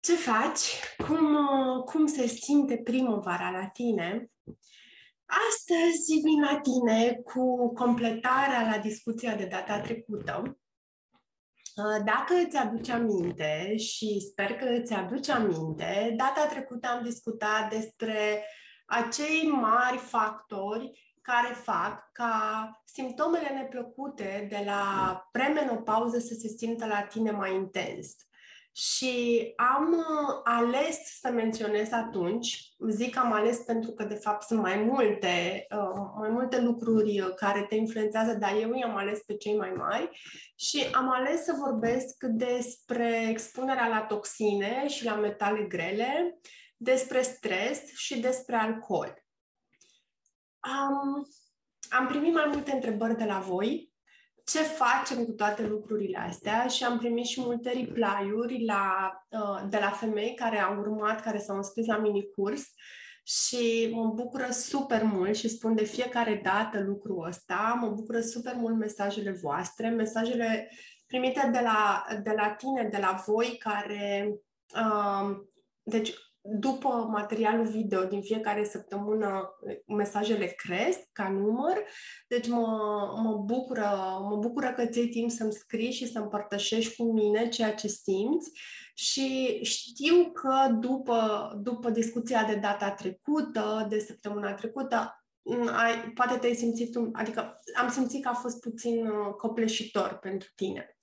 Ce faci? Cum, cum se simte primăvara la tine? Astăzi vin la tine cu completarea la discuția de data trecută. Dacă îți aduce aminte și sper că îți aduce aminte, data trecută am discutat despre acei mari factori care fac ca simptomele neplăcute de la premenopauză să se simtă la tine mai intens. Și am uh, ales să menționez atunci, zic am ales pentru că de fapt sunt mai multe, uh, mai multe lucruri uh, care te influențează, dar eu i-am ales pe cei mai mari și am ales să vorbesc despre expunerea la toxine și la metale grele, despre stres și despre alcool. Am, am primit mai multe întrebări de la voi, ce facem cu toate lucrurile astea? Și am primit și multe reply-uri la, uh, de la femei care au urmat, care s-au înscris la minicurs și mă bucură super mult și spun de fiecare dată lucrul ăsta, mă bucură super mult mesajele voastre, mesajele primite de la, de la tine, de la voi care... Uh, deci după materialul video din fiecare săptămână, mesajele cresc ca număr, deci mă, mă, bucură, mă bucură că ți timp să-mi scrii și să împărtășești cu mine ceea ce simți și știu că după, după discuția de data trecută, de săptămâna trecută, ai, poate te-ai simțit, adică am simțit că a fost puțin uh, copleșitor pentru tine.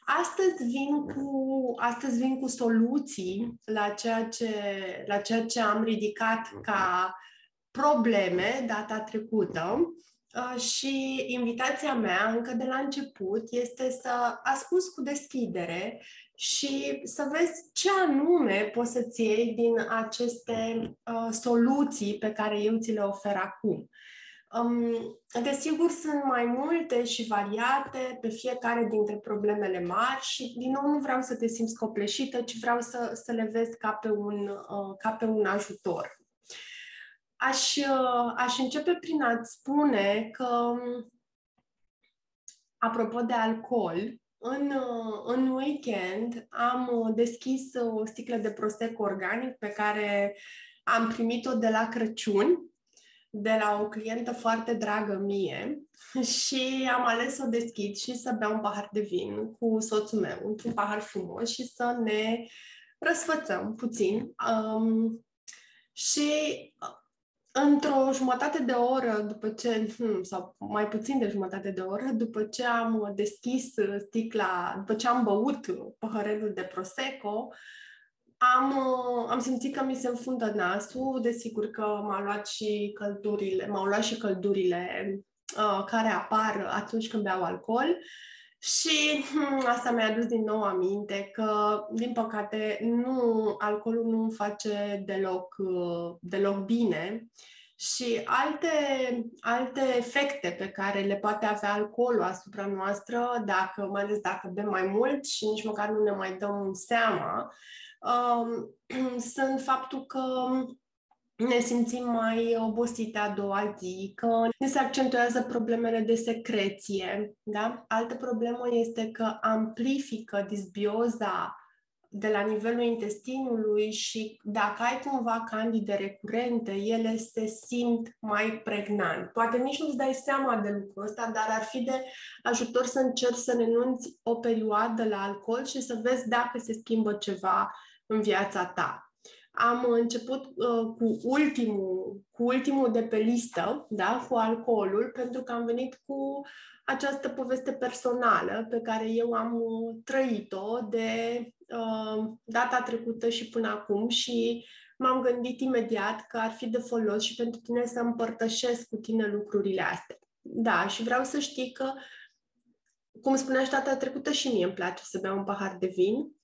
Astăzi vin cu, astăzi vin cu soluții la ceea, ce, la ceea ce am ridicat ca probleme data trecută uh, și invitația mea încă de la început este să asculți cu deschidere și să vezi ce anume poți să-ți iei din aceste uh, soluții pe care eu ți le ofer acum. Um, desigur, sunt mai multe și variate pe fiecare dintre problemele mari și, din nou, nu vreau să te simți copleșită, ci vreau să, să le vezi ca pe un, uh, ca pe un ajutor. Aș, uh, aș începe prin a-ți spune că, um, apropo de alcool, în, uh, în weekend am uh, deschis o sticlă de prosecco organic pe care am primit-o de la Crăciun de la o clientă foarte dragă mie și am ales să o deschid și să beau un pahar de vin cu soțul meu, într-un pahar frumos și să ne răsfățăm puțin. Um, și uh, într-o jumătate de oră după ce, hmm, sau mai puțin de jumătate de oră, după ce am deschis sticla, după ce am băut paharelul de Prosecco, am, uh, am simțit că mi se înfundă nasul, desigur că m-au luat și căldurile, m-au luat și căldurile uh, care apar atunci când beau alcool. Și hmm, asta mi-a adus din nou aminte că, din păcate, nu, alcoolul nu îmi face deloc, uh, deloc bine. Și alte, alte efecte pe care le poate avea alcoolul asupra noastră, dacă, mai ales dacă bem mai mult și nici măcar nu ne mai dăm seama, um, sunt faptul că ne simțim mai obosite a doua zi, că ne se accentuează problemele de secreție. Da? Altă problemă este că amplifică disbioza de la nivelul intestinului și dacă ai cumva candide recurente, ele se simt mai pregnant. Poate nici nu-ți dai seama de lucrul ăsta, dar ar fi de ajutor să încerci să renunți o perioadă la alcool și să vezi dacă se schimbă ceva în viața ta. Am început uh, cu, ultimul, cu ultimul de pe listă, da, cu alcoolul, pentru că am venit cu această poveste personală pe care eu am uh, trăit-o de uh, data trecută și până acum și m-am gândit imediat că ar fi de folos și pentru tine să împărtășesc cu tine lucrurile astea. Da, și vreau să știi că, cum spunea și data trecută, și mie îmi place să beau un pahar de vin Mm,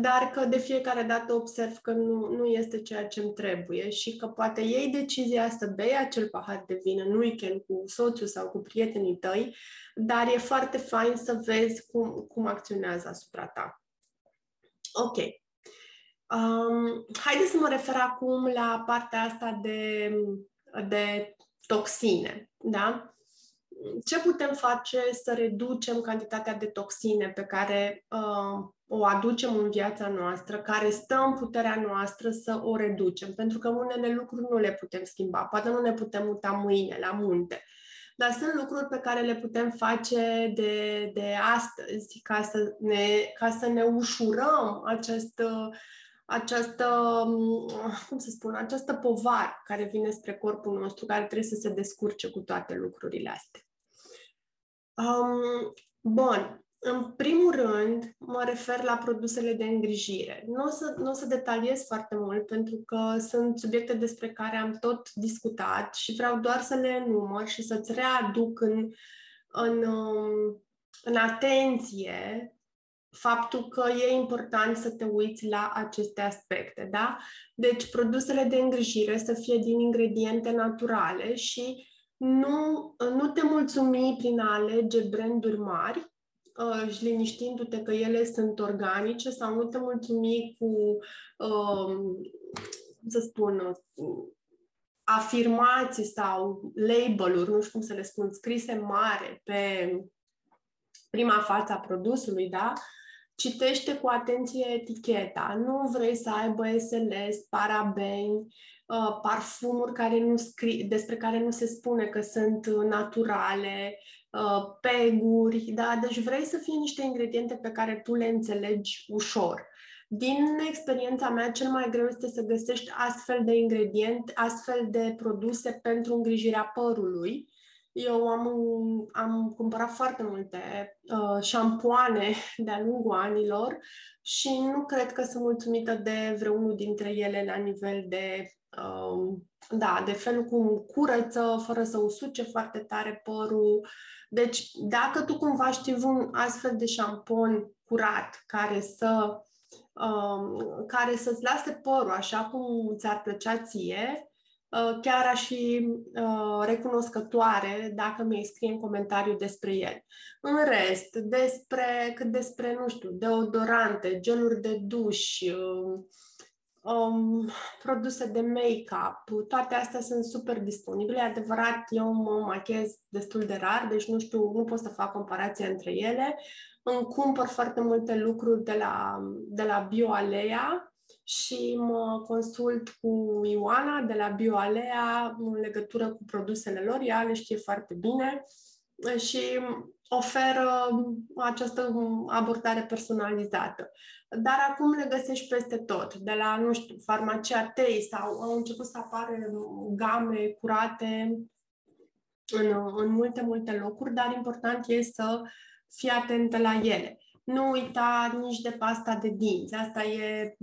dar că de fiecare dată observ că nu, nu este ceea ce îmi trebuie și că poate iei decizia să bei acel pahar de vin în weekend cu soțul sau cu prietenii tăi, dar e foarte fain să vezi cum, cum acționează asupra ta. Ok. Um, haideți să mă refer acum la partea asta de, de toxine, da? Ce putem face să reducem cantitatea de toxine pe care uh, o aducem în viața noastră, care stă în puterea noastră să o reducem? Pentru că unele lucruri nu le putem schimba. Poate nu ne putem muta mâine la munte. Dar sunt lucruri pe care le putem face de, de astăzi ca să ne, ca să ne ușurăm această această, cum să spun, această povară care vine spre corpul nostru, care trebuie să se descurce cu toate lucrurile astea. Um, bun. În primul rând, mă refer la produsele de îngrijire. Nu o să, nu o să detaliez foarte mult, pentru că sunt subiecte despre care am tot discutat și vreau doar să le enumăr și să-ți readuc în, în, um, în atenție faptul că e important să te uiți la aceste aspecte, da? Deci, produsele de îngrijire să fie din ingrediente naturale și nu, nu te mulțumi prin a alege branduri mari, uh, și liniștindu-te că ele sunt organice sau nu te mulțumi cu, uh, să spun, afirmații sau label-uri, nu știu cum să le spun, scrise mare pe prima față a produsului, da? Citește cu atenție eticheta. Nu vrei să aibă SLS, parabeni, uh, parfumuri care nu scrie, despre care nu se spune că sunt naturale, uh, peguri, da? Deci vrei să fie niște ingrediente pe care tu le înțelegi ușor. Din experiența mea, cel mai greu este să găsești astfel de ingrediente, astfel de produse pentru îngrijirea părului, eu am, am cumpărat foarte multe uh, șampoane de-a lungul anilor și nu cred că sunt mulțumită de vreunul dintre ele la nivel de, uh, da, de felul cum curăță, fără să usuce foarte tare părul. Deci, dacă tu cumva știi un astfel de șampon curat care să uh, care să-ți lase părul așa cum ți-ar plăcea ție, Uh, chiar aș fi uh, recunoscătoare dacă mi-ai scrie în comentariu despre el. În rest, despre, cât despre, nu știu, deodorante, geluri de duș, um, um, produse de make-up, toate astea sunt super disponibile. E adevărat, eu mă machez destul de rar, deci nu știu, nu pot să fac comparație între ele. Îmi cumpăr foarte multe lucruri de la, de la BioAlea, și mă consult cu Ioana de la BioAlea în legătură cu produsele lor. Ea le știe foarte bine și oferă această abordare personalizată. Dar acum le găsești peste tot, de la, nu știu, farmacia Tei sau au început să apare game curate în, în multe, multe locuri, dar important e să fii atentă la ele nu uita nici de pasta de dinți. Asta e...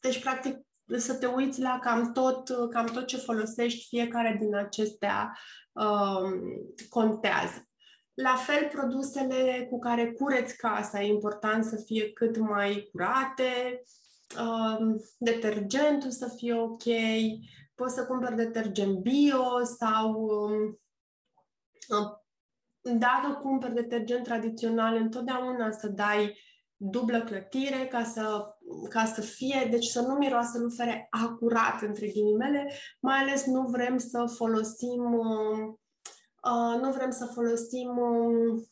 Deci, practic, să te uiți la cam tot, cam tot ce folosești, fiecare din acestea um, contează. La fel, produsele cu care cureți casa, e important să fie cât mai curate, um, detergentul să fie ok, poți să cumperi detergent bio sau um, dacă cumperi detergent tradițional, întotdeauna să dai dublă clătire ca să, ca să fie, deci să nu miroasă lufere acurat, între ghilimele, mai ales nu vrem să folosim uh, uh, nu vrem să folosim uh,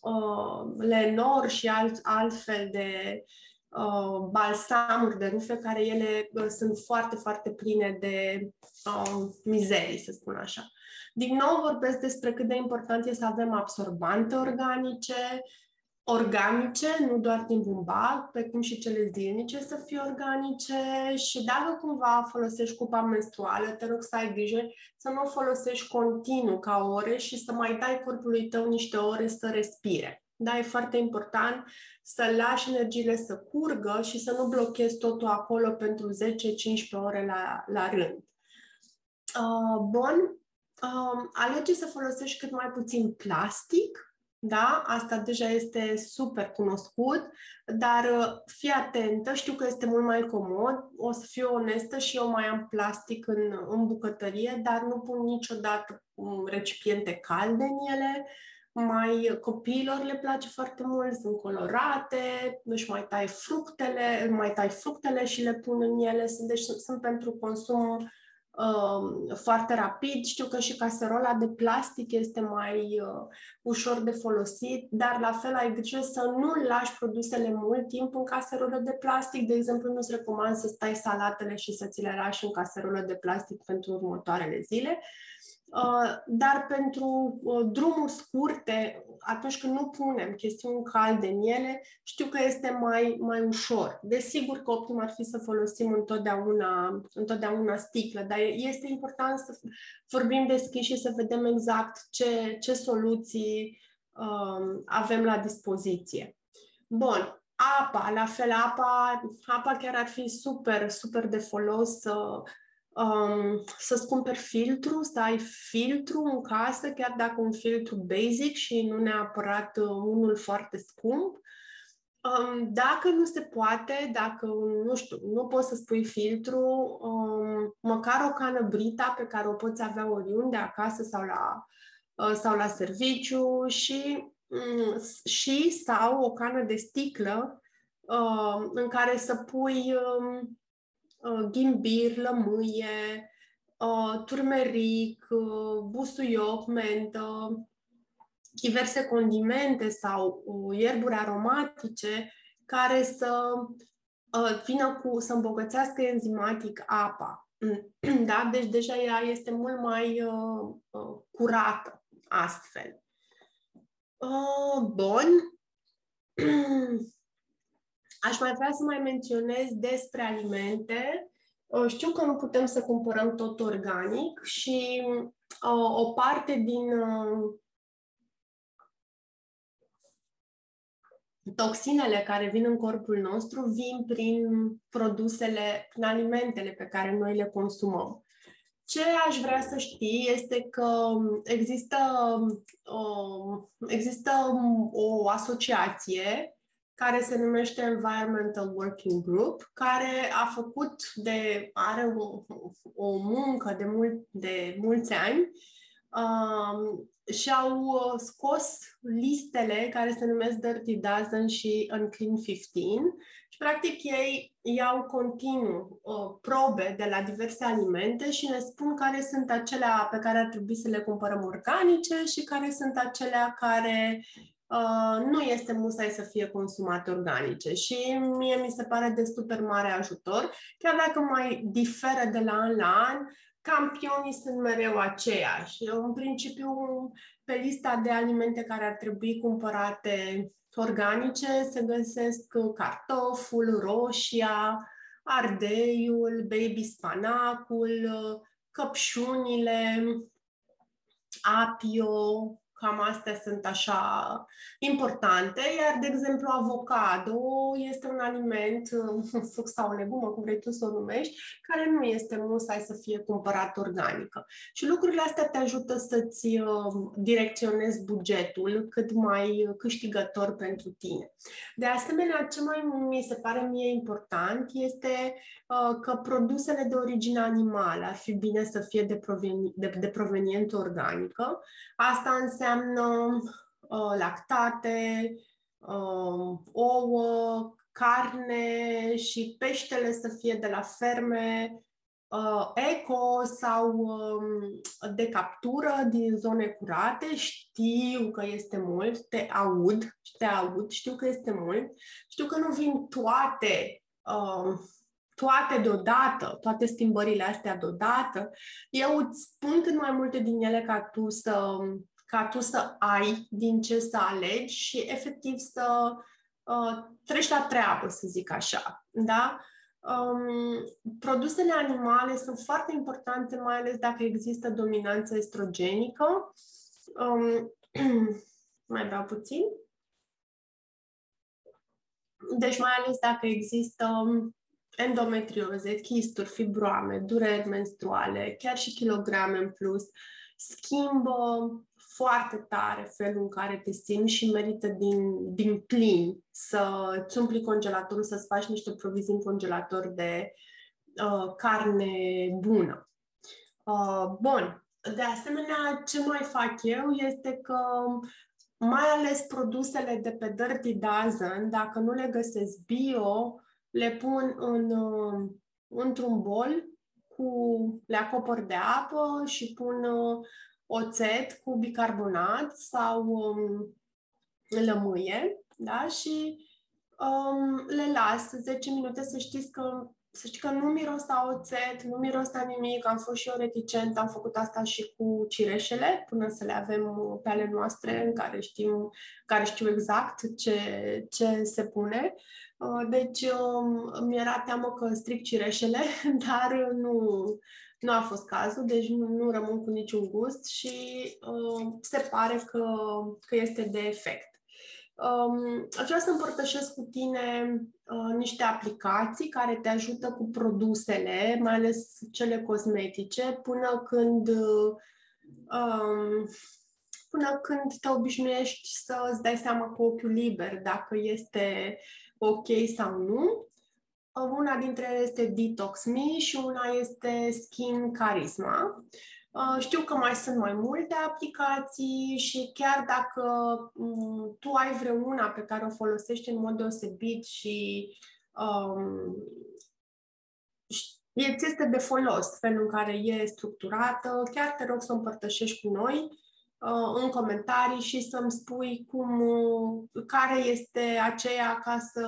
uh, lenor și alt, altfel de uh, balsamuri de rufe, care ele uh, sunt foarte, foarte pline de uh, mizerii, să spun așa. Din nou vorbesc despre cât de important este să avem absorbante organice, organice, nu doar din bumbac, precum și cele zilnice să fie organice și dacă cumva folosești cupa menstruală, te rog să ai grijă să nu o folosești continuu ca ore și să mai dai corpului tău niște ore să respire. Da, e foarte important să lași energiile să curgă și să nu blochezi totul acolo pentru 10-15 ore la, la rând. Uh, bun, um, alege să folosești cât mai puțin plastic, da? Asta deja este super cunoscut, dar uh, fii atentă, știu că este mult mai comod, o să fiu onestă și eu mai am plastic în, în bucătărie, dar nu pun niciodată recipiente calde în ele, mai copiilor le place foarte mult, sunt colorate, își mai tai fructele, mai tai fructele și le pun în ele, deci sunt pentru consum uh, foarte rapid. Știu că și caserola de plastic este mai uh, ușor de folosit, dar la fel ai grijă să nu lași produsele mult timp în caserolă de plastic. De exemplu, nu-ți recomand să stai salatele și să ți le lași în caserolă de plastic pentru următoarele zile. Uh, dar pentru uh, drumuri scurte, atunci când nu punem chestiuni calde în ele, știu că este mai, mai ușor. Desigur că optim ar fi să folosim întotdeauna, întotdeauna sticlă, dar este important să vorbim deschis și să vedem exact ce, ce soluții um, avem la dispoziție. Bun, apa, la fel, apa, apa chiar ar fi super, super de folos uh, um, să-ți cumperi filtru, să ai filtru în casă, chiar dacă un filtru basic și nu neapărat uh, unul foarte scump. Um, dacă nu se poate, dacă, nu știu, nu poți să spui filtru, um, măcar o cană Brita pe care o poți avea oriunde, acasă sau la, uh, sau la serviciu și, um, și sau o cană de sticlă uh, în care să pui um, uh, ghimbir, lămâie, uh, turmeric, uh, busuioc, mentă, diverse condimente sau uh, ierburi aromatice care să uh, vină cu, să îmbogățească enzimatic apa. Da? Deci deja ea este mult mai uh, uh, curată astfel. Uh, bun. Aș mai vrea să mai menționez despre alimente. Uh, știu că nu putem să cumpărăm tot organic și uh, o parte din uh, toxinele care vin în corpul nostru vin prin produsele, prin alimentele pe care noi le consumăm. Ce aș vrea să știi este că există, există o asociație care se numește Environmental Working Group, care a făcut de, are o, o muncă de, mult, de mulți ani um, și au uh, scos listele care se numesc Dirty Dozen și Unclean 15 și practic ei iau continuu uh, probe de la diverse alimente și ne spun care sunt acelea pe care ar trebui să le cumpărăm organice și care sunt acelea care Uh, nu este musai să fie consumate organice și mie mi se pare de super mare ajutor, chiar dacă mai diferă de la an la an, campionii sunt mereu aceiași. În principiu, pe lista de alimente care ar trebui cumpărate organice se găsesc cartoful, roșia, ardeiul, baby spanacul, căpșunile, apio, Cam astea sunt așa importante, iar, de exemplu, avocado este un aliment, un suc sau o legumă, cum vrei tu să o numești, care nu este musai să fie cumpărat organică. Și lucrurile astea te ajută să-ți uh, direcționezi bugetul cât mai câștigător pentru tine. De asemenea, ce mai mi se pare mie important este uh, că produsele de origine animală ar fi bine să fie de, proveni- de, de proveniență organică. Asta înseamnă înseamnă uh, lactate, uh, ouă, carne și peștele să fie de la ferme uh, eco sau um, de captură din zone curate. Știu că este mult, te aud, te aud, știu că este mult. Știu că nu vin toate uh, toate deodată, toate schimbările astea deodată. Eu îți spun cât mai multe din ele ca tu să ca tu să ai din ce să alegi și efectiv să uh, treci la treabă, să zic așa. Da? Um, produsele animale sunt foarte importante, mai ales dacă există dominanță estrogenică. Um, mai beau puțin. Deci mai ales dacă există endometrioze, chisturi, fibroame, dureri menstruale, chiar și kilograme în plus, schimbă foarte tare felul în care te simți și merită din, din plin să-ți umpli congelatorul, să-ți faci niște provizii în congelator de uh, carne bună. Uh, bun. De asemenea, ce mai fac eu este că mai ales produsele de pe Dirty Dozen, dacă nu le găsesc bio, le pun în, uh, într-un bol, cu, le acopăr de apă și pun uh, oțet cu bicarbonat sau um, lămâie, da? Și um, le las 10 minute să știți că să știi că nu miros a oțet, nu miros a nimic, am fost și eu reticent, am făcut asta și cu cireșele, până să le avem pe ale noastre, în care știm, care știu exact ce, ce se pune. Uh, deci um, mi-era teamă că stric cireșele, dar nu, nu a fost cazul, deci nu, nu rămân cu niciun gust și uh, se pare că, că este de efect. Um, aș vrea să împărtășesc cu tine uh, niște aplicații care te ajută cu produsele, mai ales cele cosmetice, până când uh, um, până când te obișnuiești să îți dai seama cu ochiul liber dacă este ok sau nu. Una dintre ele este Detox Me și una este Skin Charisma. Uh, știu că mai sunt mai multe aplicații și chiar dacă um, tu ai vreuna pe care o folosești în mod deosebit și um, ți este de folos felul în care e structurată, chiar te rog să o împărtășești cu noi uh, în comentarii și să-mi spui cum, care este aceea ca să,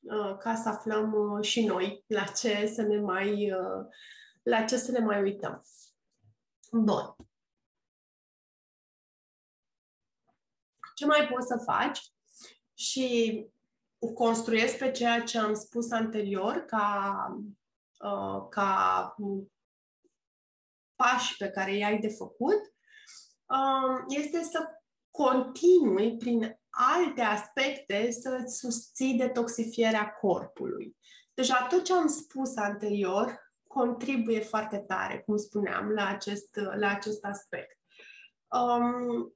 uh, ca să aflăm uh, și noi la ce să ne mai, uh, la ce să ne mai uităm. Bun. Ce mai poți să faci? Și construiesc pe ceea ce am spus anterior ca, uh, ca pași pe care i-ai de făcut, uh, este să continui prin alte aspecte să-ți susții detoxifierea corpului. Deja tot ce am spus anterior contribuie foarte tare, cum spuneam, la acest, la acest aspect. Um,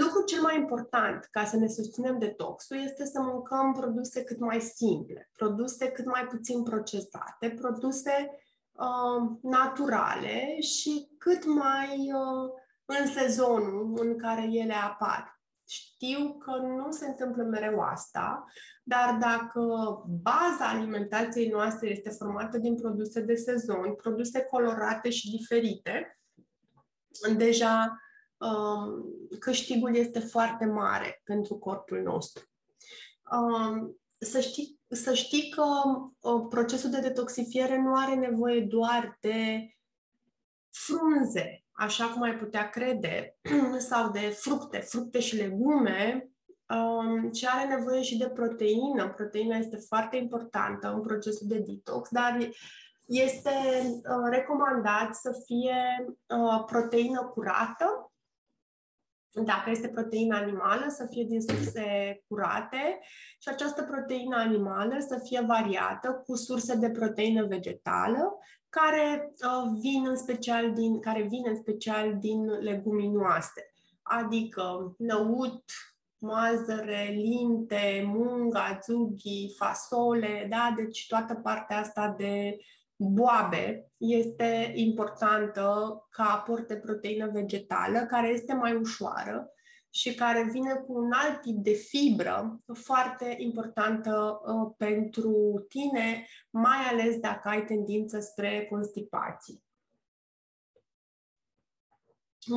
lucrul cel mai important ca să ne susținem detoxul este să mâncăm produse cât mai simple, produse cât mai puțin procesate, produse uh, naturale și cât mai uh, în sezonul în care ele apar. Știu că nu se întâmplă mereu asta, dar dacă baza alimentației noastre este formată din produse de sezon, produse colorate și diferite, deja um, câștigul este foarte mare pentru corpul nostru. Um, să știi, să știi că uh, procesul de detoxifiere nu are nevoie doar de frunze, așa cum ai putea crede, sau de fructe, fructe și legume, um, ci are nevoie și de proteină. Proteina este foarte importantă în procesul de detox, dar este uh, recomandat să fie uh, proteină curată, dacă este proteină animală, să fie din surse curate și această proteină animală să fie variată cu surse de proteină vegetală care uh, vin în special din care vin în special din leguminoase, adică năut, mazăre, linte, munga, zughi, fasole, da? Deci toată partea asta de boabe este importantă ca aport de proteină vegetală, care este mai ușoară și care vine cu un alt tip de fibră foarte importantă uh, pentru tine, mai ales dacă ai tendință spre constipații.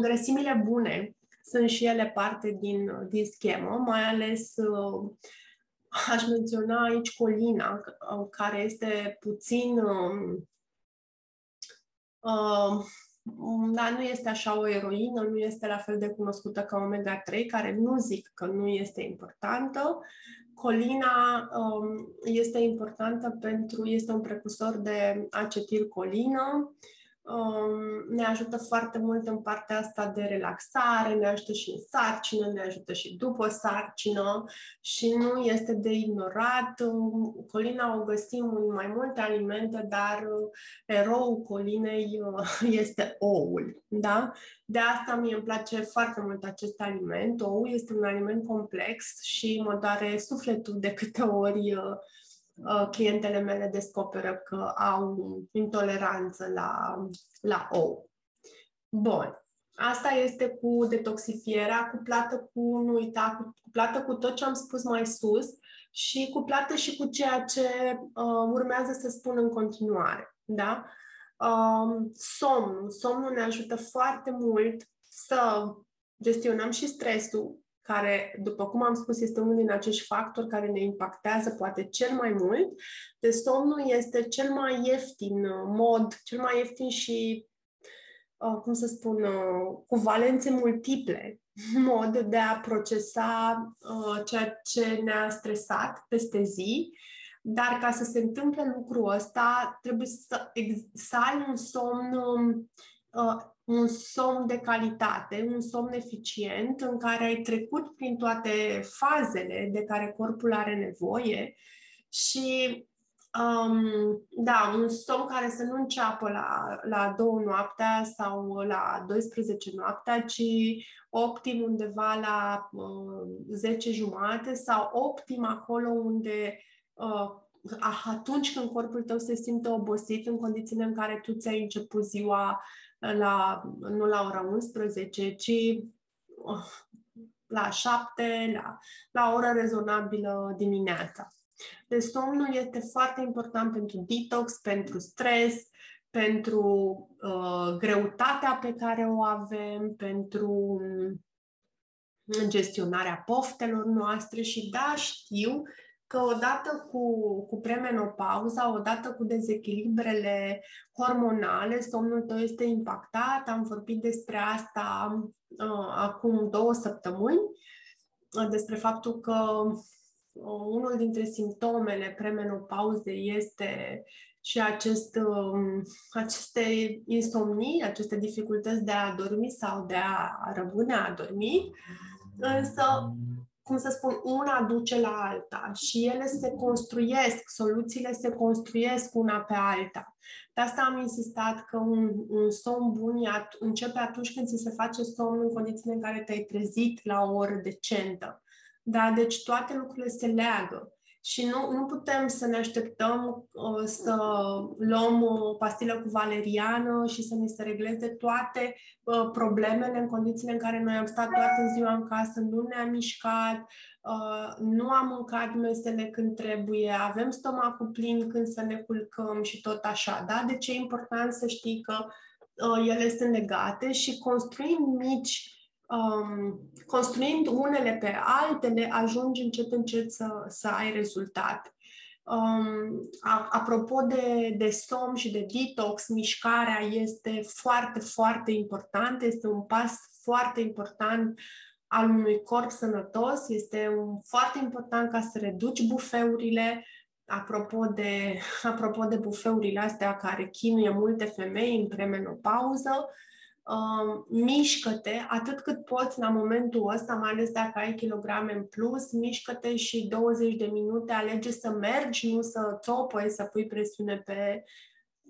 Grăsimile bune sunt și ele parte din, din schemă, mai ales uh, aș menționa aici colina, uh, care este puțin um, uh, dar nu este așa o eroină, nu este la fel de cunoscută ca omega-3, care nu zic că nu este importantă. Colina um, este importantă pentru, este un precursor de acetilcolină, Um, ne ajută foarte mult în partea asta de relaxare, ne ajută și în sarcină, ne ajută și după sarcină și nu este de ignorat. Um, colina o găsim în mai multe alimente, dar uh, eroul colinei uh, este oul. Da? De asta mie îmi place foarte mult acest aliment. Oul este un aliment complex și mă doare sufletul de câte ori uh, Uh, clientele mele descoperă că au intoleranță la, la ou. Bun. Asta este cu detoxifierea, cuplată cu, nu uita, cuplată cu tot ce am spus mai sus și cuplată și cu ceea ce uh, urmează să spun în continuare. Da? Uh, somnul. Somnul ne ajută foarte mult să gestionăm și stresul, care, după cum am spus, este unul din acești factori care ne impactează poate cel mai mult. De somnul este cel mai ieftin uh, mod, cel mai ieftin și, uh, cum să spun, uh, cu valențe multiple mod de a procesa ceea ce ne-a stresat peste zi. Dar ca să se întâmple lucrul ăsta, trebuie să, să ai un somn um, un somn de calitate, un somn eficient în care ai trecut prin toate fazele de care corpul are nevoie și um, da, un somn care să nu înceapă la, la două noaptea sau la 12 noaptea, ci optim undeva la uh, 10 jumate sau optim acolo unde uh, atunci când corpul tău se simte obosit în condițiile în care tu ți-ai început ziua la, nu la ora 11, ci uh, la 7, la, la o oră rezonabilă dimineața. Deci somnul este foarte important pentru detox, pentru stres, pentru uh, greutatea pe care o avem, pentru gestionarea poftelor noastre și da, știu că odată cu, cu premenopauza, odată cu dezechilibrele hormonale, somnul tău este impactat. Am vorbit despre asta uh, acum două săptămâni, uh, despre faptul că uh, unul dintre simptomele premenopauzei este și acest, uh, aceste insomnii, aceste dificultăți de a dormi sau de a rămâne adormit. Însă cum să spun, una duce la alta și ele se construiesc, soluțiile se construiesc una pe alta. De asta am insistat că un, un somn bun începe atunci când ți se face somn în condițiile în care te-ai trezit la o oră decentă. Da? Deci toate lucrurile se leagă. Și nu, nu putem să ne așteptăm uh, să luăm o pastilă cu valeriană și să ni se regleze toate uh, problemele în condițiile în care noi am stat toată ziua în casă, nu ne-am mișcat, uh, nu am mâncat mesele când trebuie, avem stomacul plin când să ne culcăm și tot așa. Da? Deci e important să știi că uh, ele sunt legate și construim mici um, construind unele pe altele, ajungi încet încet să, să ai rezultat. Um, a, apropo de, de somn și de detox, mișcarea este foarte, foarte importantă, este un pas foarte important al unui corp sănătos, este un, foarte important ca să reduci bufeurile, apropo de, apropo de bufeurile astea care chinuie multe femei în premenopauză, uh, mișcă-te atât cât poți la momentul ăsta, mai ales dacă ai kilograme în plus, mișcă-te și 20 de minute, alege să mergi, nu să țopăi, să pui presiune pe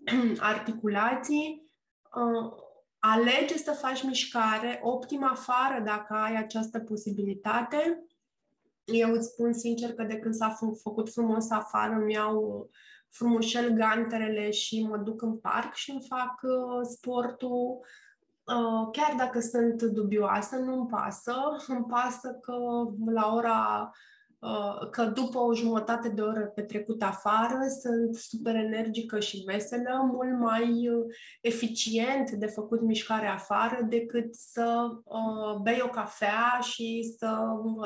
articulații. Uh, alege să faci mișcare, optim afară dacă ai această posibilitate. Eu îți spun sincer că de când s-a făcut frumos afară, îmi iau frumușel ganterele și mă duc în parc și îmi fac uh, sportul Uh, chiar dacă sunt dubioasă, nu-mi pasă. Îmi pasă că la ora uh, că după o jumătate de oră petrecută afară sunt super energică și veselă, mult mai uh, eficient de făcut mișcare afară decât să uh, bei o cafea și să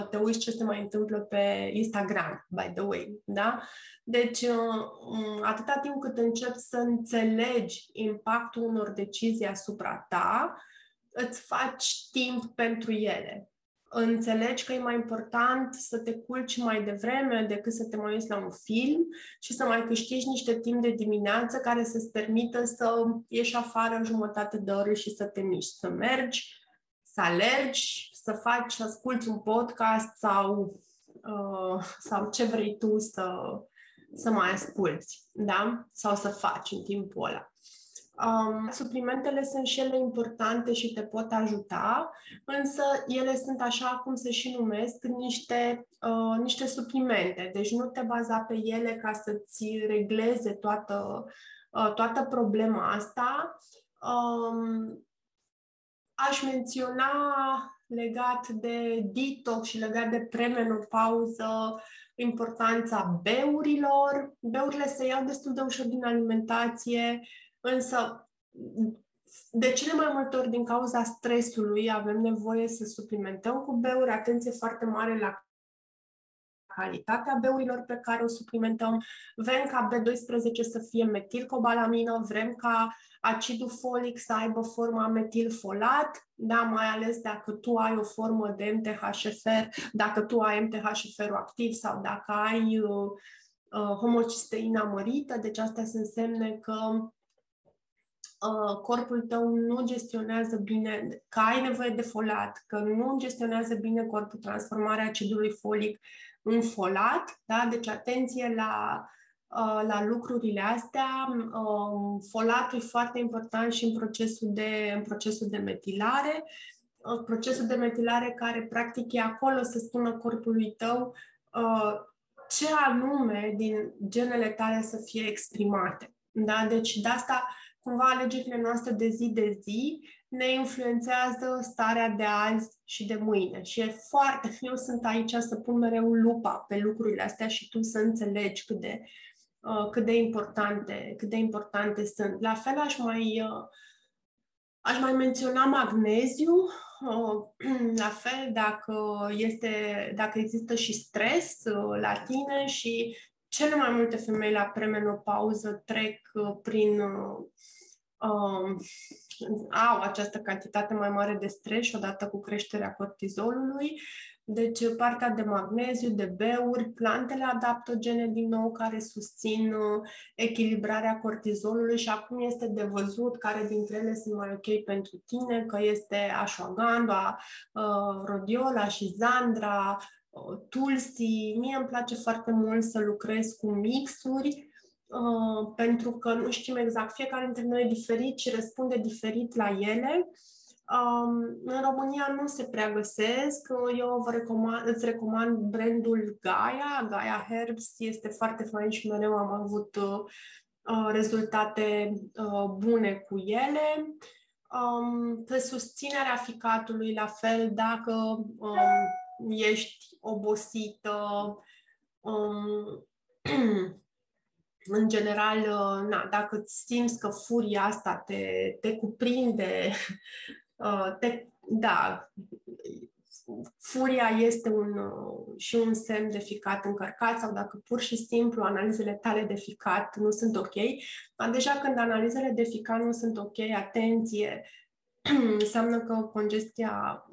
te uiți ce se mai întâmplă pe Instagram, by the way, da? Deci, uh, atâta timp cât începi să înțelegi impactul unor decizii asupra ta, îți faci timp pentru ele. Înțelegi că e mai important să te culci mai devreme decât să te mai uiți la un film și să mai câștigi niște timp de dimineață care să-ți permită să ieși afară în jumătate de oră și să te miști, să mergi, să alergi, să faci, să asculti un podcast sau, uh, sau ce vrei tu să, să mai asculți, da? Sau să faci în timpul ăla. Um, suplimentele sunt și ele importante și te pot ajuta, însă ele sunt așa cum se și numesc, niște, uh, niște suplimente. Deci nu te baza pe ele ca să-ți regleze toată, uh, toată problema asta. Um, aș menționa legat de detox și legat de premenopauză, importanța beurilor. Beurile se iau destul de ușor din alimentație, Însă, de cele mai multe ori, din cauza stresului, avem nevoie să suplimentăm cu beuri, atenție foarte mare la calitatea beurilor pe care o suplimentăm. Vrem ca B12 să fie metilcobalamină, vrem ca acidul folic să aibă forma metilfolat, da, mai ales dacă tu ai o formă de MTHFR, dacă tu ai MTHFR activ sau dacă ai uh, uh, homocisteină mărită, deci astea sunt semne că uh, corpul tău nu gestionează bine, că ai nevoie de folat, că nu gestionează bine corpul transformarea acidului folic în folat, da? deci atenție la, uh, la lucrurile astea. Uh, folatul e foarte important și în procesul de, în procesul de metilare, uh, procesul de metilare care practic e acolo să spună corpului tău uh, ce anume din genele tale să fie exprimate. Da? Deci de asta cumva alegerile noastre de zi de zi ne influențează starea de azi și de mâine. Și e foarte, eu sunt aici să pun mereu lupa pe lucrurile astea și tu să înțelegi cât de, uh, cât de importante, cât de importante sunt. La fel aș mai, uh, aș mai menționa magneziu, uh, la fel dacă, este, dacă există și stres uh, la tine și cele mai multe femei la premenopauză trec uh, prin uh, um, au această cantitate mai mare de stres odată cu creșterea cortizolului. Deci partea de magneziu, de beuri, plantele adaptogene din nou care susțin uh, echilibrarea cortizolului și acum este de văzut care dintre ele sunt mai ok pentru tine, că este ashwagandha, uh, rhodiola și zandra, uh, tulsi. Mie îmi place foarte mult să lucrez cu mixuri Uh, pentru că nu știm exact, fiecare dintre noi e diferit și răspunde diferit la ele. Um, în România nu se prea găsesc. Eu vă recomand, îți recomand brandul Gaia. Gaia Herbs este foarte fain și mereu am avut uh, uh, rezultate uh, bune cu ele. Um, pe susținerea ficatului, la fel, dacă um, ești obosită, um, în general, uh, na, dacă îți simți că furia asta te, te cuprinde, uh, te, da, furia este un, uh, și un semn de ficat încărcat sau dacă pur și simplu analizele tale de ficat nu sunt ok, dar deja când analizele de ficat nu sunt ok, atenție, înseamnă că congestia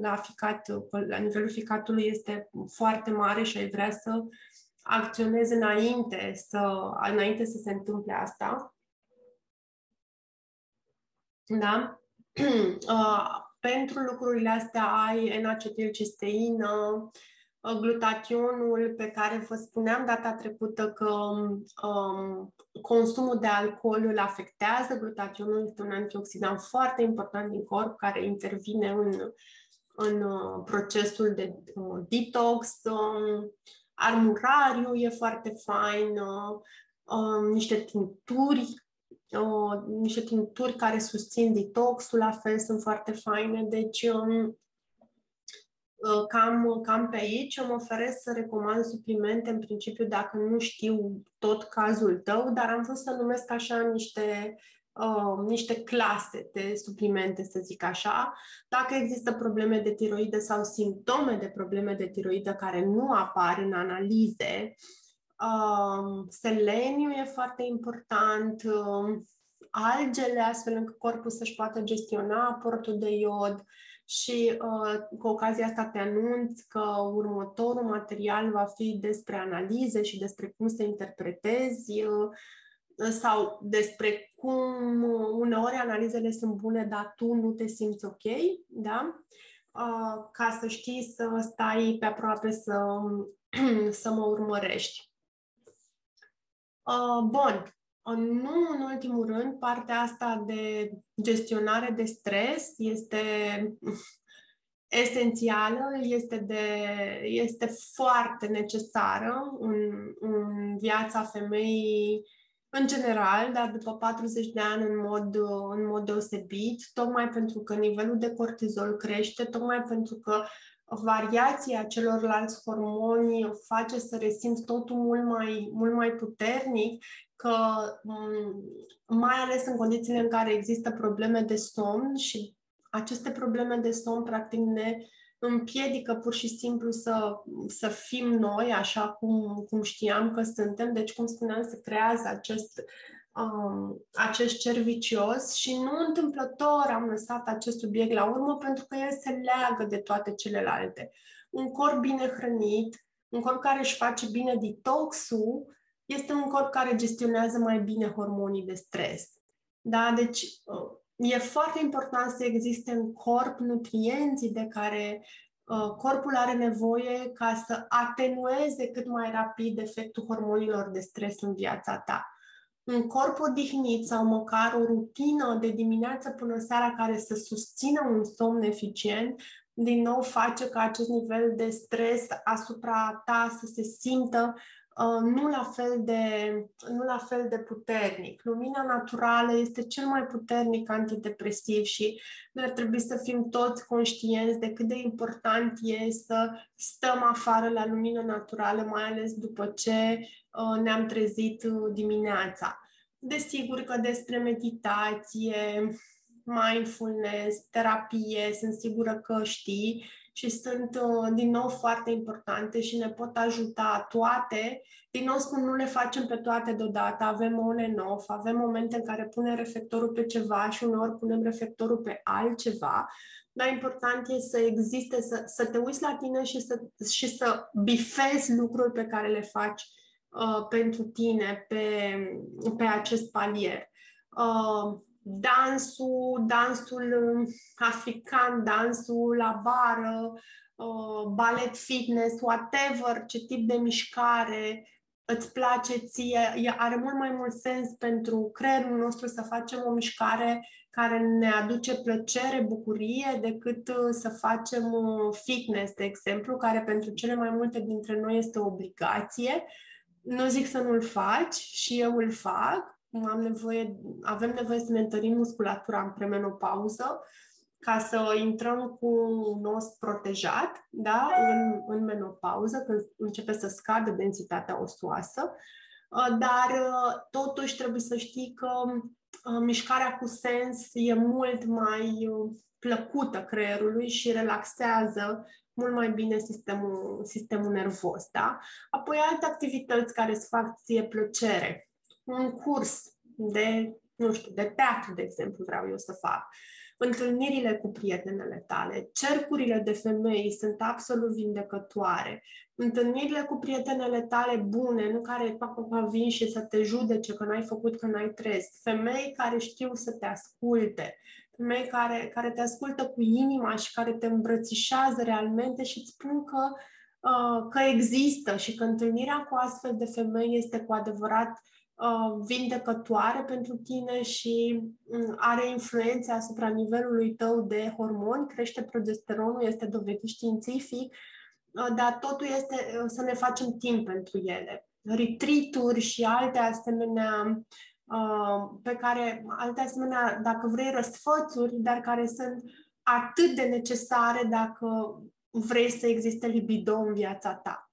la ficat, la nivelul ficatului este foarte mare și ai vrea să acționezi înainte să, înainte să se întâmple asta. Da? Uh, pentru lucrurile astea ai N-acetilcisteină, uh, glutationul pe care vă spuneam data trecută că um, consumul de alcool îl afectează. Glutationul este un antioxidant foarte important din corp care intervine în, în uh, procesul de uh, detox. Uh, Armurariu e foarte fain, uh, uh, niște tinturi, uh, niște tinturi care susțin detoxul, la fel sunt foarte faine. Deci, um, uh, cam, cam pe aici îmi oferesc să recomand suplimente, în principiu, dacă nu știu tot cazul tău, dar am vrut să numesc așa niște uh, niște clase de suplimente, să zic așa. Dacă există probleme de tiroidă sau simptome de probleme de tiroidă care nu apar în analize, uh, seleniu e foarte important, uh, algele, astfel încât corpul să-și poată gestiona aportul de iod, și uh, cu ocazia asta te anunț că următorul material va fi despre analize și despre cum să interpretezi uh, sau despre cum uneori analizele sunt bune, dar tu nu te simți ok, da? Uh, ca să știi să stai pe aproape să, să mă urmărești. Uh, bun. Nu în ultimul rând, partea asta de gestionare de stres este esențială, este, de, este foarte necesară în, în viața femeii în general, dar după 40 de ani în mod, în mod deosebit, tocmai pentru că nivelul de cortizol crește, tocmai pentru că variația celorlalți hormoni face să resimți totul mult mai, mult mai puternic, că mai ales în condițiile în care există probleme de somn și aceste probleme de somn practic ne împiedică pur și simplu să, să fim noi așa cum, cum știam că suntem. Deci, cum spuneam, se creează acest, um, acest cer vicios și nu întâmplător am lăsat acest subiect la urmă pentru că el se leagă de toate celelalte. Un corp bine hrănit, un corp care își face bine detoxul, este un corp care gestionează mai bine hormonii de stres. Da? Deci, uh, e foarte important să existe în corp nutrienții de care uh, corpul are nevoie ca să atenueze cât mai rapid efectul hormonilor de stres în viața ta. Un corp odihnit sau măcar o rutină de dimineață până seara care să susțină un somn eficient, din nou face ca acest nivel de stres asupra ta să se simtă Uh, nu la, fel de, nu la fel de puternic. Lumina naturală este cel mai puternic antidepresiv și noi ar trebui să fim toți conștienți de cât de important e să stăm afară la lumină naturală, mai ales după ce uh, ne-am trezit uh, dimineața. Desigur că despre meditație, mindfulness, terapie, sunt sigură că știi, și sunt uh, din nou foarte importante și ne pot ajuta toate. Din nou spun, nu le facem pe toate deodată, avem on and off, avem momente în care punem reflectorul pe ceva și uneori punem reflectorul pe altceva, dar important e să existe, să, să te uiți la tine și să, și să bifezi lucruri pe care le faci uh, pentru tine pe, pe acest palier. Uh, dansul, dansul um, african, dansul la bară, uh, balet fitness, whatever, ce tip de mișcare îți place ție, are mult mai mult sens pentru creierul nostru să facem o mișcare care ne aduce plăcere, bucurie, decât uh, să facem uh, fitness, de exemplu, care pentru cele mai multe dintre noi este o obligație. Nu zic să nu-l faci și eu îl fac, am nevoie, avem nevoie să ne întărim musculatura în premenopauză ca să intrăm cu un os protejat da? în, în menopauză, când începe să scadă densitatea ostoasă. Uh, dar uh, totuși trebuie să știi că uh, mișcarea cu sens e mult mai plăcută creierului și relaxează mult mai bine sistemul, sistemul nervos. Da? Apoi alte activități care îți fac ție plăcere un curs de, nu știu, de teatru, de exemplu, vreau eu să fac, întâlnirile cu prietenele tale, cercurile de femei sunt absolut vindecătoare, întâlnirile cu prietenele tale bune, nu care pa, vin și să te judece că n-ai făcut, că n-ai trez, femei care știu să te asculte, femei care, care te ascultă cu inima și care te îmbrățișează realmente și îți spun că, uh, că există și că întâlnirea cu astfel de femei este cu adevărat Uh, vindecătoare pentru tine și mm, are influențe asupra nivelului tău de hormoni, crește progesteronul, este dovedit științific, uh, dar totul este uh, să ne facem timp pentru ele. Retreat-uri și alte asemenea pe care, alte asemenea, dacă vrei, răsfățuri, dar care sunt atât de necesare dacă vrei să existe libido în viața ta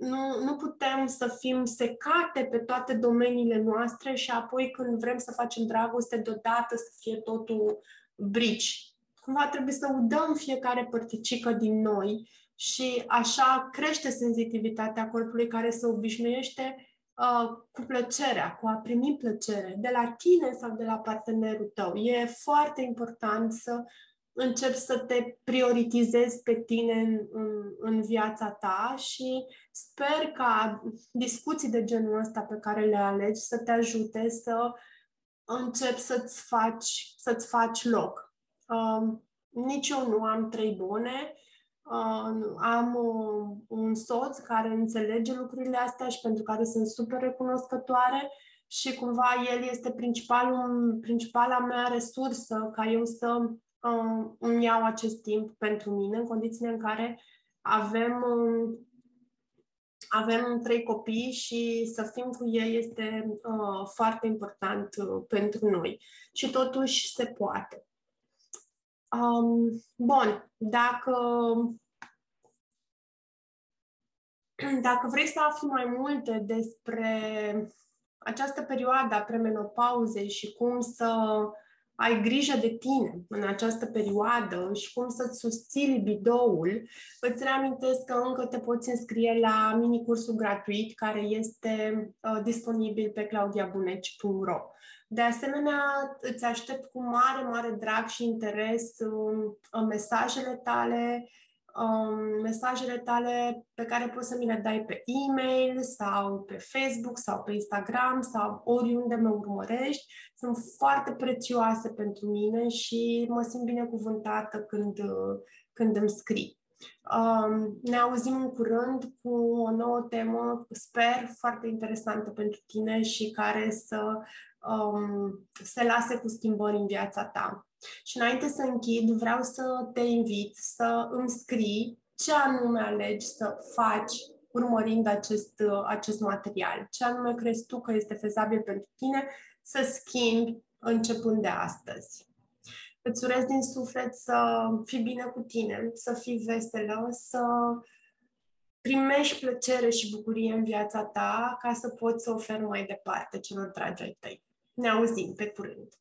nu, nu putem să fim secate pe toate domeniile noastre și apoi când vrem să facem dragoste deodată să fie totul brici. Cumva trebuie să udăm fiecare părticică din noi și așa crește sensitivitatea corpului care se obișnuiește uh, cu plăcerea, cu a primi plăcere de la tine sau de la partenerul tău. E foarte important să începi să te prioritizezi pe tine în, în, în viața ta și sper ca discuții de genul ăsta pe care le alegi să te ajute să începi să-ți faci, să-ți faci loc. Uh, nici eu nu am trei bune, uh, am uh, un soț care înțelege lucrurile astea și pentru care sunt super recunoscătoare și cumva el este principalul, principala mea resursă ca eu să uh, îmi iau acest timp pentru mine în condițiile în care avem uh, avem trei copii și să fim cu ei este uh, foarte important uh, pentru noi. Și totuși se poate. Um, bun, dacă dacă vrei să afli mai multe despre această perioadă a premenopauzei și cum să ai grijă de tine în această perioadă și cum să-ți susții libidoul, îți reamintesc că încă te poți înscrie la minicursul gratuit care este uh, disponibil pe claudiabuneci.ro. De asemenea, îți aștept cu mare, mare drag și interes uh, mesajele tale, um, mesajele tale pe care poți să mi le dai pe e-mail sau pe Facebook sau pe Instagram sau oriunde mă urmărești. Sunt foarte prețioase pentru mine și mă simt binecuvântată când, când îmi scrii. Um, ne auzim în curând cu o nouă temă, sper, foarte interesantă pentru tine și care să um, se lase cu schimbări în viața ta. Și înainte să închid, vreau să te invit să îmi scrii ce anume alegi să faci urmărind acest, acest material, ce anume crezi tu că este fezabil pentru tine să schimbi începând de astăzi. Îți urez din suflet să fii bine cu tine, să fii veselă, să primești plăcere și bucurie în viața ta ca să poți să oferi mai departe celor dragi ai tăi. Ne auzim pe curând!